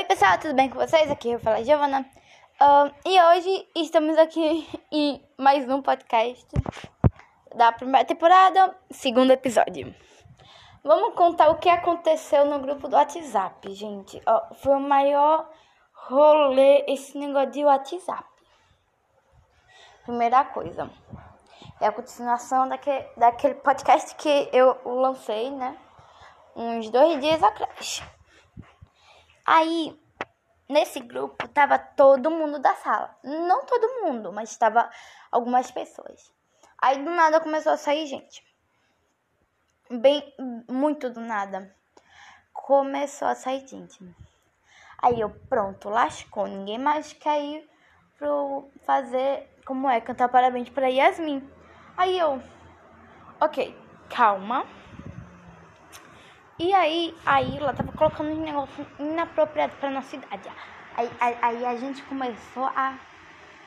Oi pessoal, tudo bem com vocês? Aqui eu falo a Giovana. E hoje estamos aqui em mais um podcast da primeira temporada, segundo episódio. Vamos contar o que aconteceu no grupo do WhatsApp, gente. Foi o maior rolê esse negócio de WhatsApp. Primeira coisa, é a continuação daquele, daquele podcast que eu lancei, né? Uns dois dias atrás. Aí, nesse grupo, tava todo mundo da sala. Não todo mundo, mas tava algumas pessoas. Aí, do nada, começou a sair gente. Bem, muito do nada. Começou a sair gente. Aí eu, pronto, lascou. Ninguém mais quer ir pro fazer, como é, cantar parabéns pra Yasmin. Aí eu, ok, calma. E aí, a Ilha tava colocando um negócio inapropriado pra nossa idade. Aí, aí, aí, a gente começou a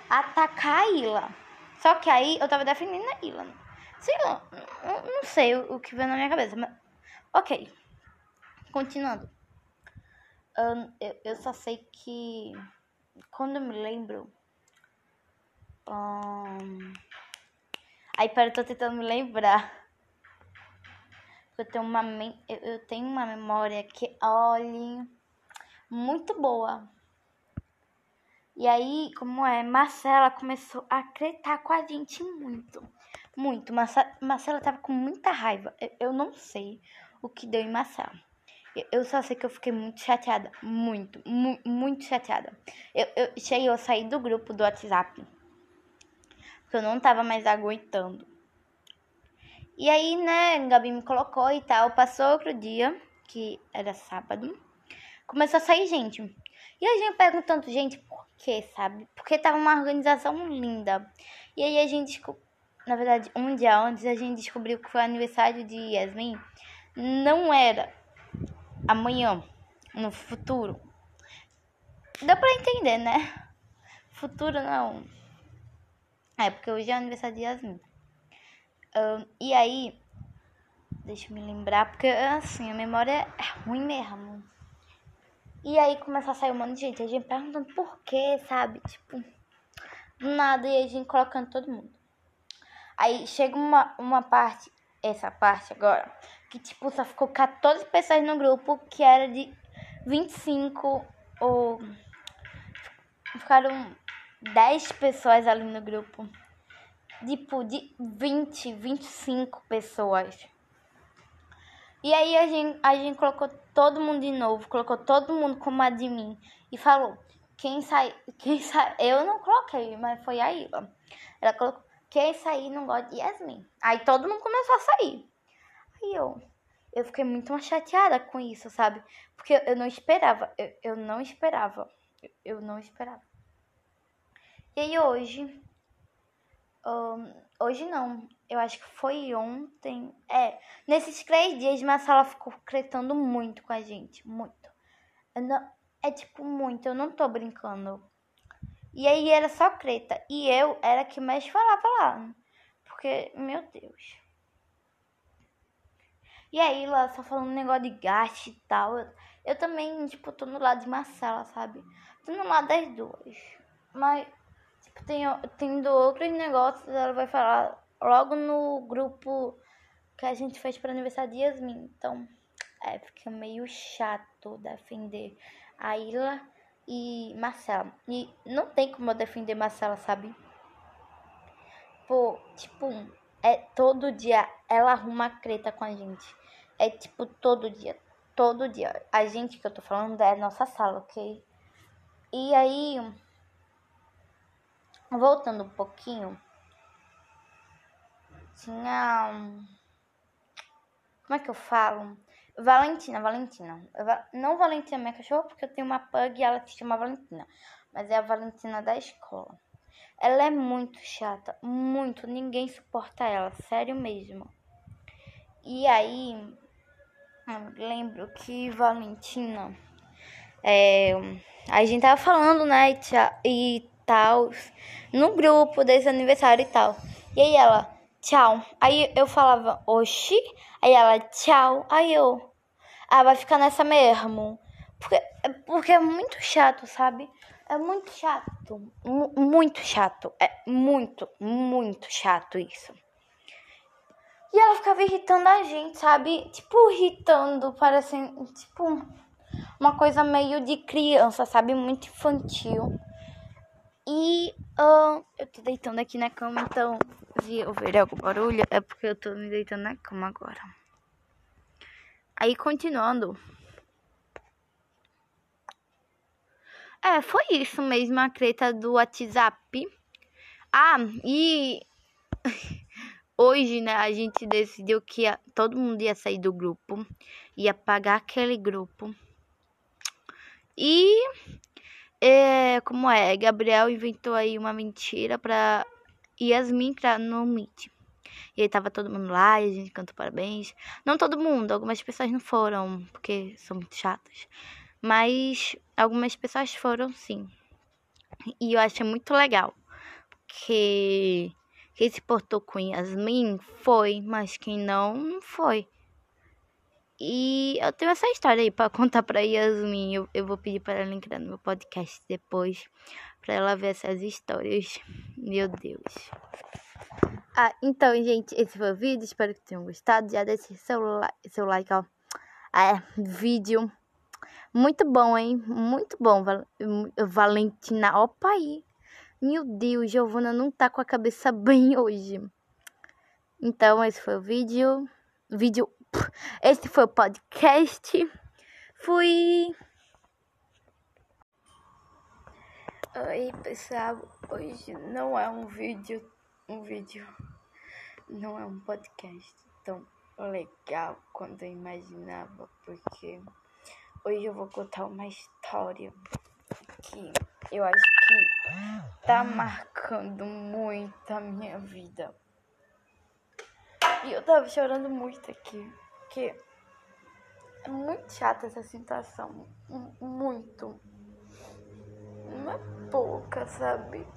atacar a Ilha. Só que aí eu tava defendendo a Ilha. Sei lá, não, não sei o, o, que veio na minha cabeça, mas. Ok. Continuando. Um, eu, eu só sei que. Quando eu me lembro. Um... Aí, pera, eu tô tentando me lembrar. Eu tenho uma, eu tenho uma memória que, olhe, muito boa. E aí, como é, Marcela começou a acreditar com a gente muito. Muito. Marcela tava com muita raiva. Eu, eu não sei o que deu em Marcela. Eu só sei que eu fiquei muito chateada. Muito, mu muito chateada. Eu, eu cheguei, eu saí do grupo do WhatsApp. Porque eu não tava mais aguentando. E aí, né, Gabi me colocou e tal. Passou outro dia, que era sábado. Começou a sair gente. E a gente perguntando, gente, por quê, sabe? Porque tava uma organização linda. E aí a gente, na verdade, um dia antes, a gente descobriu que foi aniversário de Yasmin. Não era amanhã, no futuro. Dá pra entender, né? Futuro não. É, porque hoje é aniversário de Yasmin. E aí, deixa eu me lembrar, porque assim, a memória é ruim mesmo. E aí começou a sair um monte de gente, a gente perguntando por quê, sabe? Tipo, do nada, e a gente colocando todo mundo. Aí chega uma, uma parte, essa parte agora, que tipo, só ficou 14 pessoas no grupo, que era de 25 ou. Ficaram 10 pessoas ali no grupo tipo, de 20, 25 pessoas. E aí a gente, a gente colocou todo mundo de novo, colocou todo mundo como admin e falou, quem sai, quem sai, eu não coloquei, mas foi a Ilha. Ela colocou, quem sair não gosta de Yasmin. Aí todo mundo começou a sair. Aí eu, eu fiquei muito chateada com isso, sabe? Porque eu não esperava, eu, eu não esperava, eu, eu não esperava. E aí hoje um, hoje não, eu acho que foi ontem. É, nesses três dias, minha sala ficou cretando muito com a gente. Muito. Não, é tipo muito, eu não tô brincando. E aí era só creta. E eu era que mais falava lá. Porque, meu Deus. E aí, lá só falando um negócio de gasto e tal. Eu, eu também, tipo, tô no lado de Marcela, sabe? Tô no lado das duas. Mas tem, tendo outros negócios, ela vai falar logo no grupo que a gente fez para aniversário de Yasmin. Então, é, fica meio chato defender a Ila e Marcela. E não tem como eu defender Marcela, sabe? Pô, tipo, é todo dia ela arruma creta com a gente. É tipo todo dia, todo dia. A gente que eu tô falando é nossa sala, ok? E aí, voltando um pouquinho, tinha. Como é que eu falo? Valentina, Valentina. Não Valentina, minha cachorra, porque eu tenho uma pug e ela se chama Valentina. Mas é a Valentina da escola. Ela é muito chata, muito. Ninguém suporta ela, sério mesmo. E aí, eu lembro que Valentina. É, a gente tava falando, né? E tal, no grupo desse aniversário e tal. E aí ela, tchau. Aí eu falava, oxi. Aí ela, tchau. Aí eu, ah, vai ficar nessa mesmo. Porque, é, porque é muito chato, sabe? É muito chato. M muito chato. É muito, muito chato isso. E ela ficava irritando a gente, sabe? Tipo, irritando, parecendo, tipo, uma coisa meio de criança, sabe? Muito infantil. E uh, eu tô deitando aqui na cama, então se eu ver algum barulho é porque eu tô me deitando na cama agora. Aí continuando. É, foi isso mesmo, a treta do WhatsApp. Ah, e hoje, né, a gente decidiu que ia, todo mundo ia sair do grupo, ia apagar aquele grupo. E é, como é, Gabriel inventou aí uma mentira pra Yasmin entrar no Meet. E aí tava todo mundo lá e a gente cantou parabéns. Não todo mundo, algumas pessoas não foram, porque são muito chatas. Mas algumas pessoas foram sim. E eu achei muito legal. Porque quem se portou com Yasmin foi, mas quem não, não foi. E eu tenho essa história aí para contar para Yasmin. Eu, eu vou pedir para ela entrar no meu podcast depois para ela ver essas histórias. Meu Deus. Ah, então, gente, esse foi o vídeo. Espero que tenham gostado. Já deixe seu, seu like, ó. Ah, é, vídeo. Muito bom, hein? Muito bom, Val Valentina. Opa aí. Meu Deus, Giovana não tá com a cabeça bem hoje. Então, esse foi o vídeo. Vídeo esse foi o podcast. Fui. Oi, pessoal. Hoje não é um vídeo. Um vídeo. Não é um podcast tão legal quanto eu imaginava. Porque hoje eu vou contar uma história que eu acho que tá marcando muito a minha vida. E eu tava chorando muito aqui. Porque é muito chata essa situação. Muito. Não é pouca, sabe?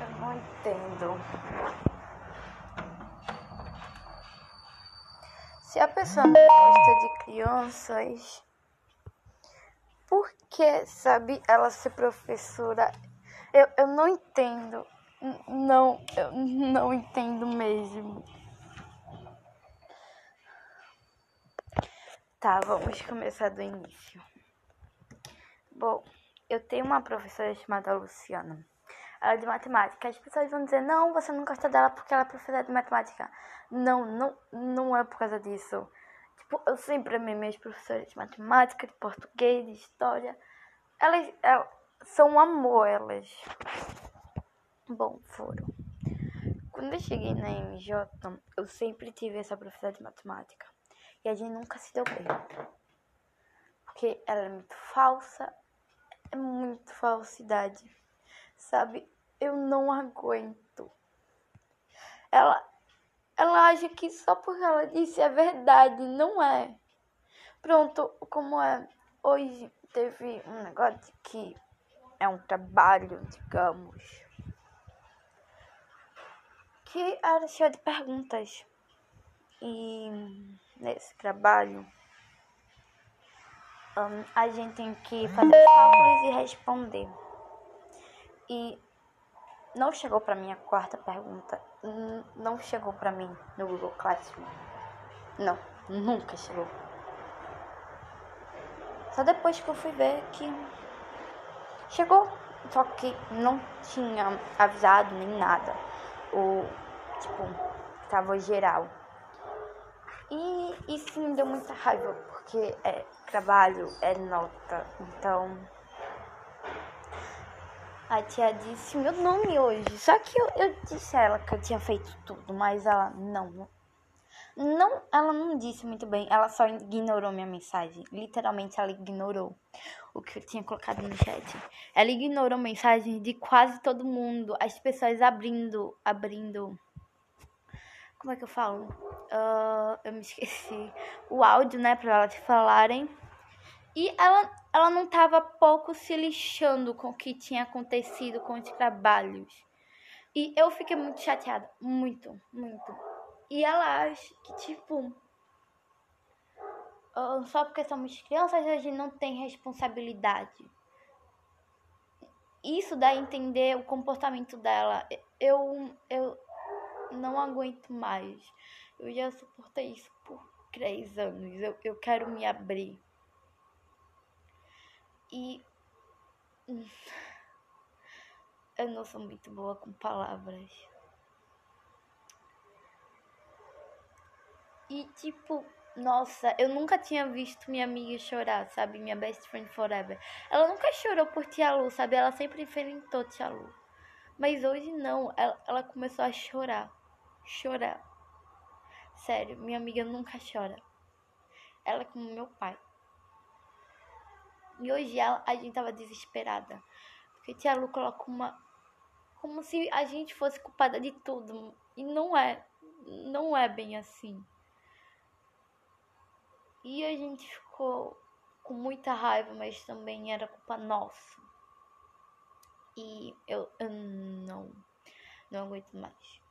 Eu não entendo. Se a pessoa não gosta de crianças, por que, sabe, ela ser professora? Eu, eu não entendo. Não, eu não entendo mesmo. Tá, vamos começar do início. Bom, eu tenho uma professora chamada Luciana. Ela é de matemática. As pessoas vão dizer, não, você não gosta dela porque ela é professora de matemática. Não, não, não é por causa disso. Tipo, eu sempre amei minhas professoras de matemática, de português, de história. Elas, elas são um amor, elas. Bom, foram. Quando eu cheguei na MJ, eu sempre tive essa professora de matemática. E a gente nunca se deu bem. Porque ela é muito falsa. É muito falsidade. Sabe? Eu não aguento. Ela, ela acha que só porque ela disse é verdade. Não é. Pronto, como é. Hoje teve um negócio que é um trabalho, digamos que era cheio de perguntas. E nesse trabalho um, a gente tem que fazer cálculos e responder. E não chegou para mim a quarta pergunta. Não chegou para mim no Google Classroom. Não, nunca chegou. Só depois que eu fui ver que chegou. Só que não tinha avisado nem nada. O tipo, tava geral. E isso me deu muita raiva, porque é trabalho, é nota, então. A tia disse meu nome hoje. Só que eu, eu disse a ela que eu tinha feito tudo, mas ela não. Não, ela não disse muito bem, ela só ignorou minha mensagem. Literalmente ela ignorou o que eu tinha colocado no chat. Ela ignorou mensagens de quase todo mundo, as pessoas abrindo, abrindo como é que eu falo? Uh, eu me esqueci. O áudio, né, pra elas falarem. E ela, ela não tava pouco se lixando com o que tinha acontecido com os trabalhos. E eu fiquei muito chateada. Muito, muito. E ela acha que, tipo. só porque somos crianças a gente não tem responsabilidade. Isso dá a entender o comportamento dela. Eu, eu não aguento mais. Eu já suportei isso por três anos. Eu, eu quero me abrir. E. Eu não sou muito boa com palavras. E tipo, nossa, eu nunca tinha visto minha amiga chorar, sabe? Minha best friend forever. Ela nunca chorou por Tia Lu, sabe? Ela sempre enfrentou Tia Lu. Mas hoje não, ela, ela começou a chorar. Chorar. Sério, minha amiga nunca chora. Ela é como meu pai. E hoje ela, a gente tava desesperada. Porque Tia Lu coloca uma. Como se a gente fosse culpada de tudo. E não é. Não é bem assim. E a gente ficou com muita raiva, mas também era culpa nossa. E eu, eu não, não aguento mais.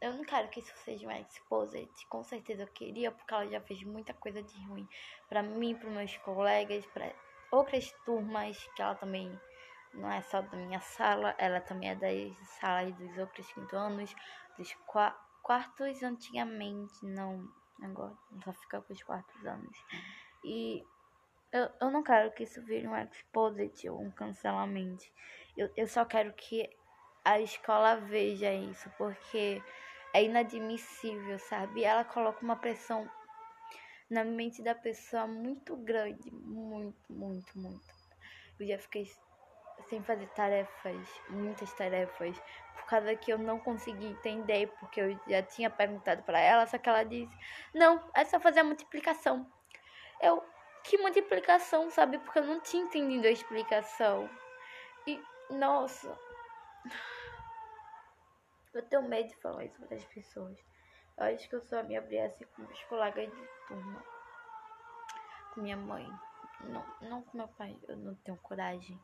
Eu não quero que isso seja uma exposit. Com certeza eu queria, porque ela já fez muita coisa de ruim para mim, para meus colegas, para outras turmas, que ela também não é só da minha sala, ela também é das salas dos outros quinto anos, dos quartos antigamente, não agora, só fica com os quartos anos. E eu, eu não quero que isso vire um exposit ou um cancelamento. Eu, eu só quero que a escola veja isso, porque é inadmissível, sabe? Ela coloca uma pressão na mente da pessoa muito grande, muito, muito, muito. Eu já fiquei sem fazer tarefas, muitas tarefas, por causa que eu não consegui entender, porque eu já tinha perguntado para ela, só que ela disse: "Não, é só fazer a multiplicação". Eu que multiplicação, sabe? Porque eu não tinha entendido a explicação. E nossa, eu tenho medo de falar isso para as pessoas. Eu acho que eu só me abri assim com meus colegas de turma. Com minha mãe. Não, não com meu pai, eu não tenho coragem.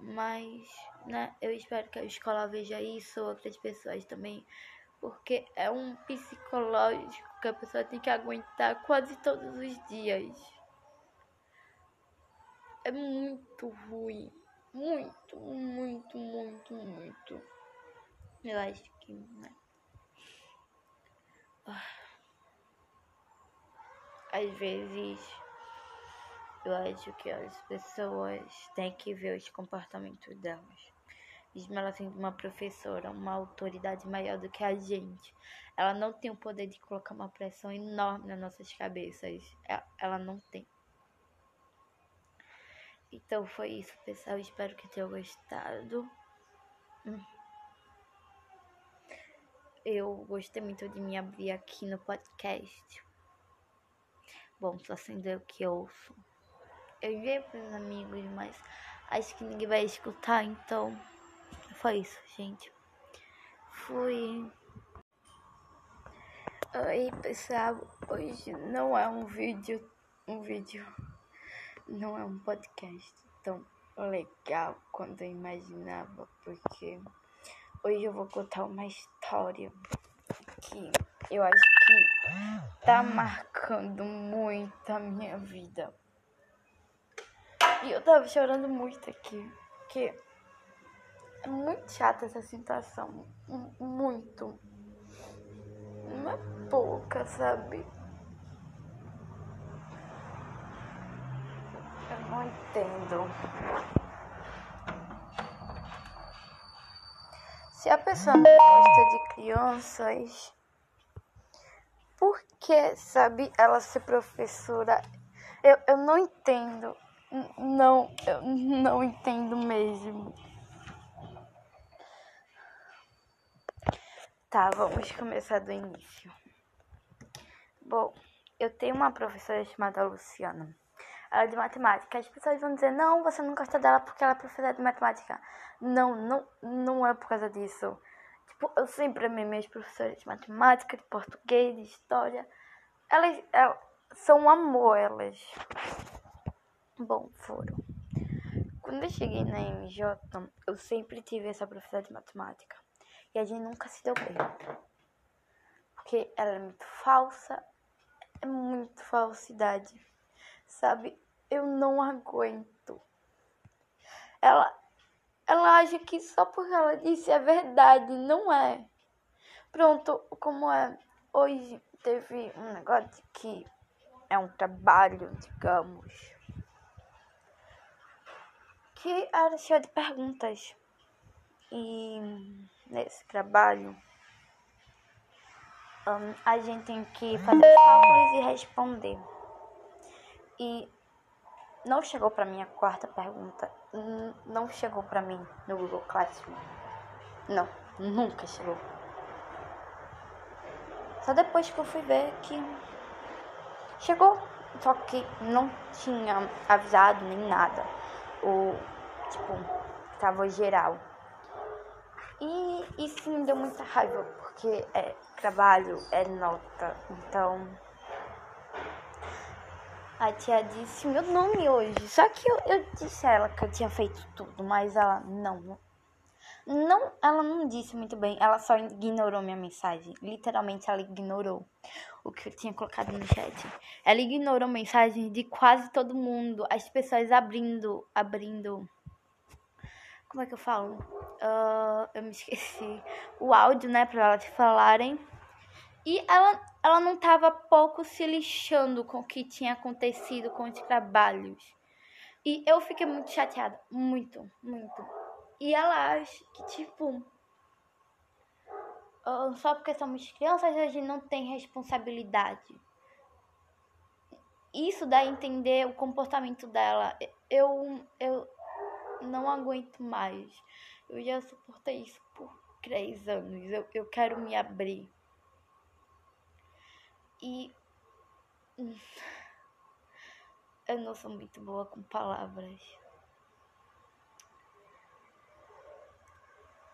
Mas, né, eu espero que a escola veja isso, outras pessoas também. Porque é um psicológico que a pessoa tem que aguentar quase todos os dias. É muito ruim. Muito, muito, muito, muito. Eu acho que, né? Às vezes, eu acho que as pessoas têm que ver os comportamentos delas. Mesmo ela sendo uma professora, uma autoridade maior do que a gente, ela não tem o poder de colocar uma pressão enorme nas nossas cabeças. Ela não tem. Então foi isso, pessoal. Espero que tenham gostado. Hum. Eu gostei muito de me abrir aqui no podcast. Bom, só sendo eu que ouço. Eu enviei para os amigos, mas acho que ninguém vai escutar, então foi isso, gente. Fui. Oi, pessoal. Hoje não é um vídeo, um vídeo, não é um podcast tão legal quanto eu imaginava, porque Hoje eu vou contar uma história que eu acho que tá marcando muito a minha vida. E eu tava chorando muito aqui, porque é muito chata essa situação. Muito. Não é pouca, sabe? Eu não entendo. Se a pessoa não gosta de crianças, por que, sabe, ela ser professora? Eu, eu não entendo. Não, eu não entendo mesmo. Tá, vamos começar do início. Bom, eu tenho uma professora chamada Luciana ela é de matemática. As pessoas vão dizer, não, você não gosta dela porque ela é professora de matemática. Não, não, não é por causa disso. Tipo, eu sempre amei minhas professoras de matemática, de português, de história. Elas, elas são um amor, elas. Bom, foram. Quando eu cheguei na MJ, eu sempre tive essa professora de matemática. E a gente nunca se deu bem. Porque ela é muito falsa, é muito falsidade Sabe? Eu não aguento. Ela, ela acha que só porque ela disse é verdade, não é. Pronto, como é? Hoje teve um negócio que é um trabalho, digamos, que era cheio de perguntas. E nesse trabalho um, a gente tem que fazer cálculos e responder. E não chegou para mim a quarta pergunta. Não chegou para mim no Google Classroom. Não, nunca chegou. Só depois que eu fui ver que chegou. Só que não tinha avisado nem nada. O tipo, tava geral. E isso me deu muita raiva, porque é trabalho, é nota. Então. A tia disse meu nome hoje. Só que eu, eu disse a ela que eu tinha feito tudo, mas ela não. Não, ela não disse muito bem, ela só ignorou minha mensagem. Literalmente ela ignorou o que eu tinha colocado no chat. Ela ignorou mensagem de quase todo mundo, as pessoas abrindo, abrindo como é que eu falo? Uh, eu me esqueci. O áudio, né, pra elas falarem. E ela, ela não tava pouco se lixando com o que tinha acontecido com os trabalhos. E eu fiquei muito chateada. Muito, muito. E ela acha que, tipo. Só porque somos crianças a gente não tem responsabilidade. Isso dá a entender o comportamento dela. Eu, eu, não aguento mais. Eu já suportei isso por três anos. Eu, eu quero me abrir. E. Eu não sou muito boa com palavras.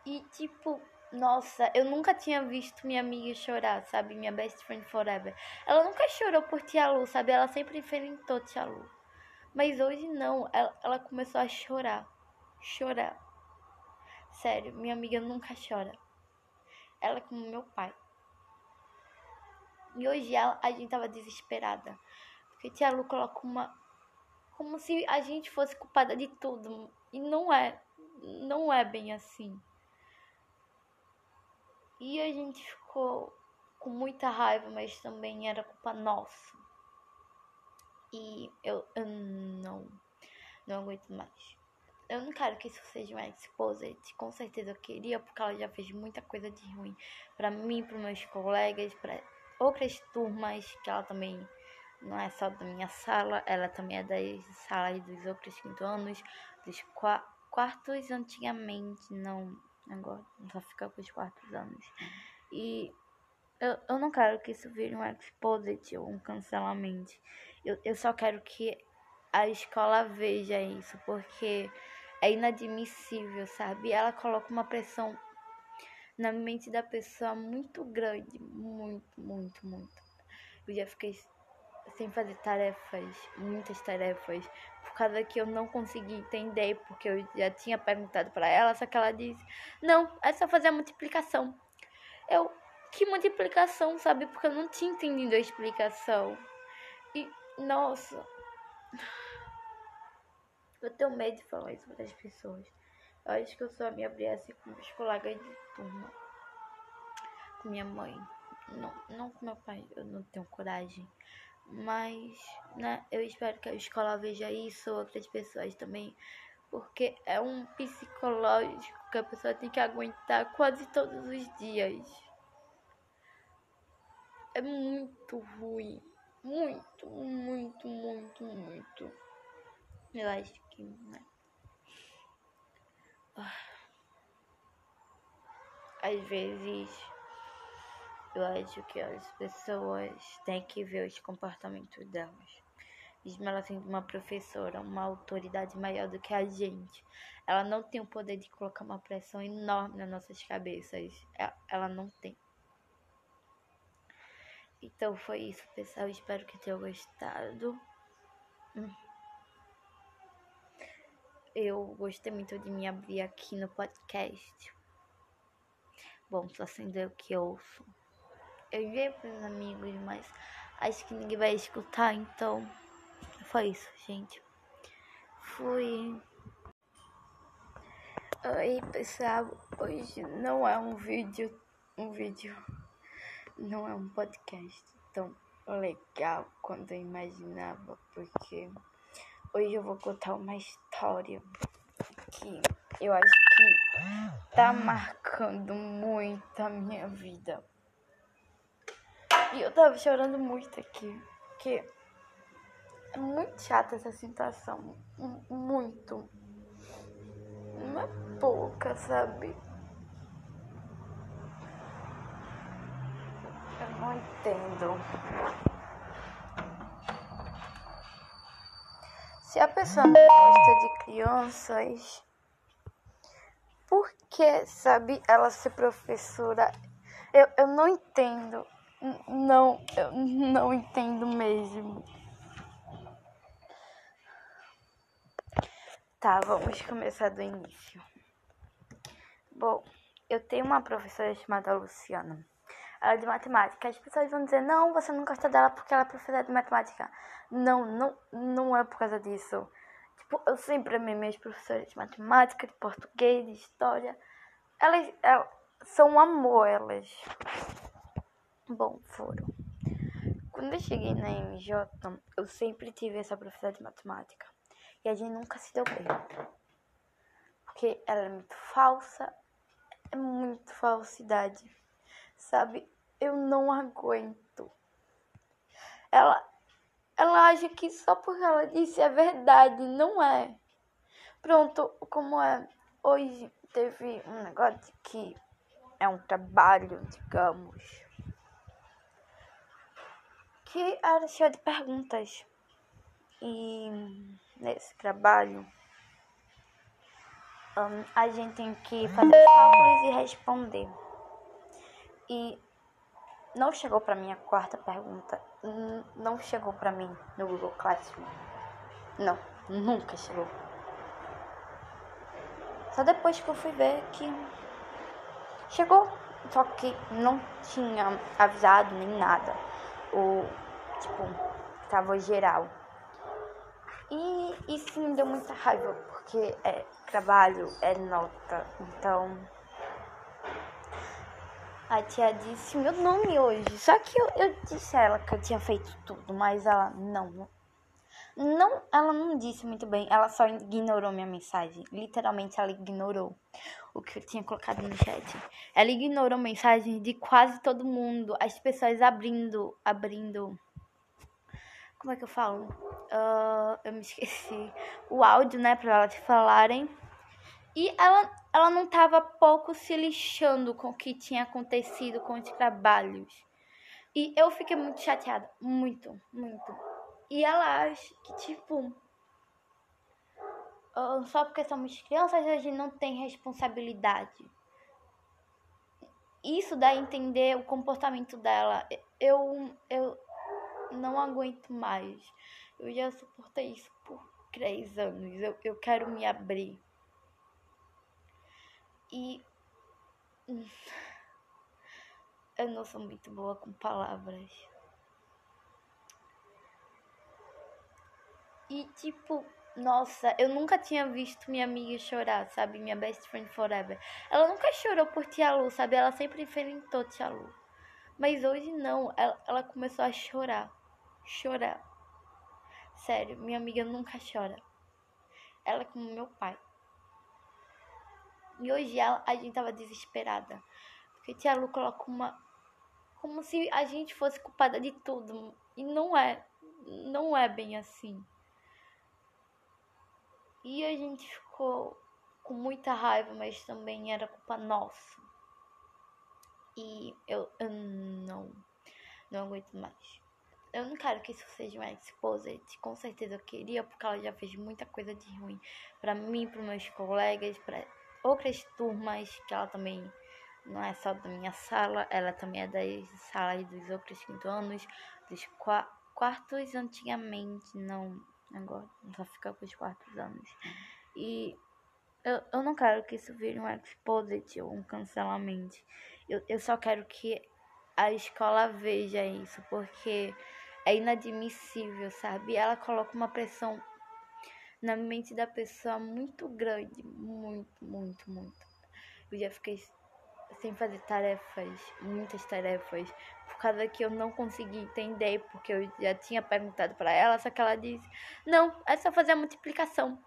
E tipo, nossa, eu nunca tinha visto minha amiga chorar, sabe? Minha best friend forever. Ela nunca chorou por Tia Lu, sabe? Ela sempre enfrentou Tia Lu. Mas hoje não, ela, ela começou a chorar chorar. Sério, minha amiga nunca chora. Ela é como meu pai. E hoje ela, a gente tava desesperada. Porque tia Lu colocou uma. Como se a gente fosse culpada de tudo. E não é. Não é bem assim. E a gente ficou com muita raiva, mas também era culpa nossa. E eu, eu não. Não aguento mais. Eu não quero que isso seja uma exposit. Com certeza eu queria, porque ela já fez muita coisa de ruim para mim, para meus colegas, para outras turmas, que ela também não é só da minha sala, ela também é das salas dos outros quinto anos, dos quartos antigamente, não agora, só fica com os quartos anos. E eu, eu não quero que isso vire um exposit ou um cancelamento. Eu, eu só quero que a escola veja isso, porque é inadmissível, sabe? Ela coloca uma pressão na mente da pessoa muito grande, muito, muito, muito. Eu já fiquei sem fazer tarefas, muitas tarefas, por causa que eu não consegui entender, porque eu já tinha perguntado para ela, só que ela disse: "Não, é só fazer a multiplicação". Eu que multiplicação, sabe? Porque eu não tinha entendido a explicação. E nossa, eu tenho medo de falar isso para as pessoas. Eu acho que eu só me abri assim com meus colegas de turma. Com minha mãe. Não, não com meu pai, eu não tenho coragem. Mas, né, eu espero que a escola veja isso, outras pessoas também. Porque é um psicológico que a pessoa tem que aguentar quase todos os dias. É muito ruim. Muito, muito, muito, muito. Eu acho que. Né? Às vezes eu acho que as pessoas têm que ver os comportamentos delas. Mesmo ela sendo uma professora, uma autoridade maior do que a gente. Ela não tem o poder de colocar uma pressão enorme nas nossas cabeças. É, ela não tem. Então foi isso, pessoal. Espero que tenham gostado. Hum eu gostei muito de me abrir aqui no podcast. Bom, só sendo eu que ouço. Eu enviei para os amigos, mas acho que ninguém vai escutar, então foi isso, gente. Fui. Oi, pessoal. Hoje não é um vídeo. Um vídeo. Não é um podcast tão legal quanto eu imaginava, porque hoje eu vou contar uma história que eu acho que tá marcando muito a minha vida. E eu tava chorando muito aqui, porque é muito chata essa situação. Muito. Não é pouca, sabe? Eu não entendo. Se a pessoa não gosta de crianças, por que, sabe, ela ser professora? Eu, eu não entendo. Não, eu não entendo mesmo. Tá, vamos começar do início. Bom, eu tenho uma professora chamada Luciana. Ela é de matemática. As pessoas vão dizer, não, você não gosta dela porque ela é professora de matemática. Não, não, não é por causa disso. Tipo, eu sempre amei minhas professoras de matemática, de português, de história. Elas, elas são um amor, elas. Bom, foram. Quando eu cheguei na MJ, eu sempre tive essa professora de matemática. E a gente nunca se deu bem. Porque ela é muito falsa. É muito falsidade. Sabe? Eu não aguento. Ela, ela acha que só porque ela disse é verdade. Não é. Pronto, como é. Hoje teve um negócio que é um trabalho, digamos. Que era cheio de perguntas. E nesse trabalho, um, a gente tem que fazer cálculos e responder. E não chegou para mim a quarta pergunta. Não chegou para mim no Google Classroom. Não, nunca chegou. Só depois que eu fui ver que chegou. Só que não tinha avisado nem nada. O tipo, tava geral. E isso me deu muita raiva, porque é trabalho, é nota. Então. A tia disse meu nome hoje. Só que eu, eu disse a ela que eu tinha feito tudo, mas ela não. Não, ela não disse muito bem, ela só ignorou minha mensagem. Literalmente ela ignorou o que eu tinha colocado no chat. Ela ignorou mensagens de quase todo mundo, as pessoas abrindo, abrindo como é que eu falo? Uh, eu me esqueci. O áudio, né, pra elas falarem. E ela, ela não tava pouco se lixando com o que tinha acontecido com os trabalhos. E eu fiquei muito chateada. Muito, muito. E ela acha que, tipo. Uh, só porque somos crianças a gente não tem responsabilidade. Isso dá a entender o comportamento dela. Eu, eu, não aguento mais. Eu já suportei isso por três anos. Eu, eu quero me abrir. E. Eu não sou muito boa com palavras. E tipo, nossa, eu nunca tinha visto minha amiga chorar, sabe? Minha best friend forever. Ela nunca chorou por Tia Lu, sabe? Ela sempre enfrentou Tia Lu. Mas hoje não, ela, ela começou a chorar chorar. Sério, minha amiga nunca chora. Ela é como meu pai. E hoje ela, a gente tava desesperada. Porque tia Lu coloca uma. Como se a gente fosse culpada de tudo. E não é. Não é bem assim. E a gente ficou com muita raiva, mas também era culpa nossa. E eu, eu não. Não aguento mais eu não quero que isso seja uma exposit. Com certeza eu queria, porque ela já fez muita coisa de ruim para mim, para meus colegas, para outras turmas, que ela também não é só da minha sala, ela também é das salas dos outros quinto anos, dos quartos antigamente, não agora, só fica com os quartos anos. E eu, eu não quero que isso vire um exposit ou um cancelamento. Eu, eu só quero que a escola veja isso, porque é inadmissível, sabe? Ela coloca uma pressão na mente da pessoa muito grande, muito, muito, muito. Eu já fiquei sem fazer tarefas, muitas tarefas, por causa que eu não consegui entender, porque eu já tinha perguntado para ela, só que ela disse: "Não, é só fazer a multiplicação".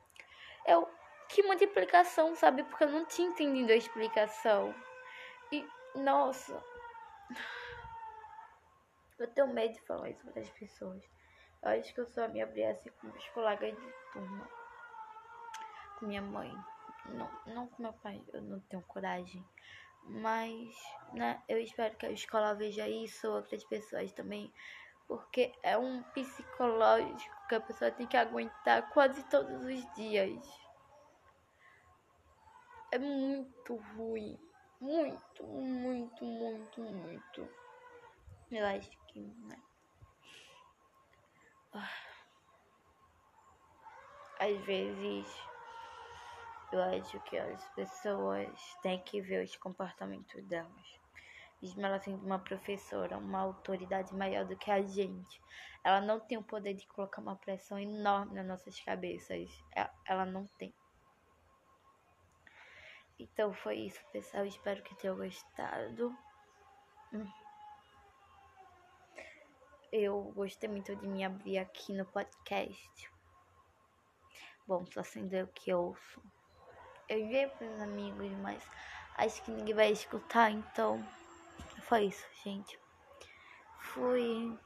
Eu que multiplicação, sabe? Porque eu não tinha entendido a explicação. E nossa, eu tenho medo de falar isso para as pessoas. Eu acho que eu só me abri assim com meus colegas de turma. Com minha mãe. Não, não com meu pai, eu não tenho coragem. Mas, né, eu espero que a escola veja isso, outras pessoas também. Porque é um psicológico que a pessoa tem que aguentar quase todos os dias. É muito ruim. Muito, muito, muito, muito. Eu acho que, né? Às vezes, eu acho que as pessoas têm que ver os comportamentos delas. Mesmo ela sendo uma professora, uma autoridade maior do que a gente, ela não tem o poder de colocar uma pressão enorme nas nossas cabeças. Ela não tem. Então foi isso, pessoal. Espero que tenham gostado. Hum. Eu gostei muito de me abrir aqui no podcast. Bom, só sendo eu que ouço. Eu enviei para os amigos, mas acho que ninguém vai escutar, então foi isso, gente. Fui.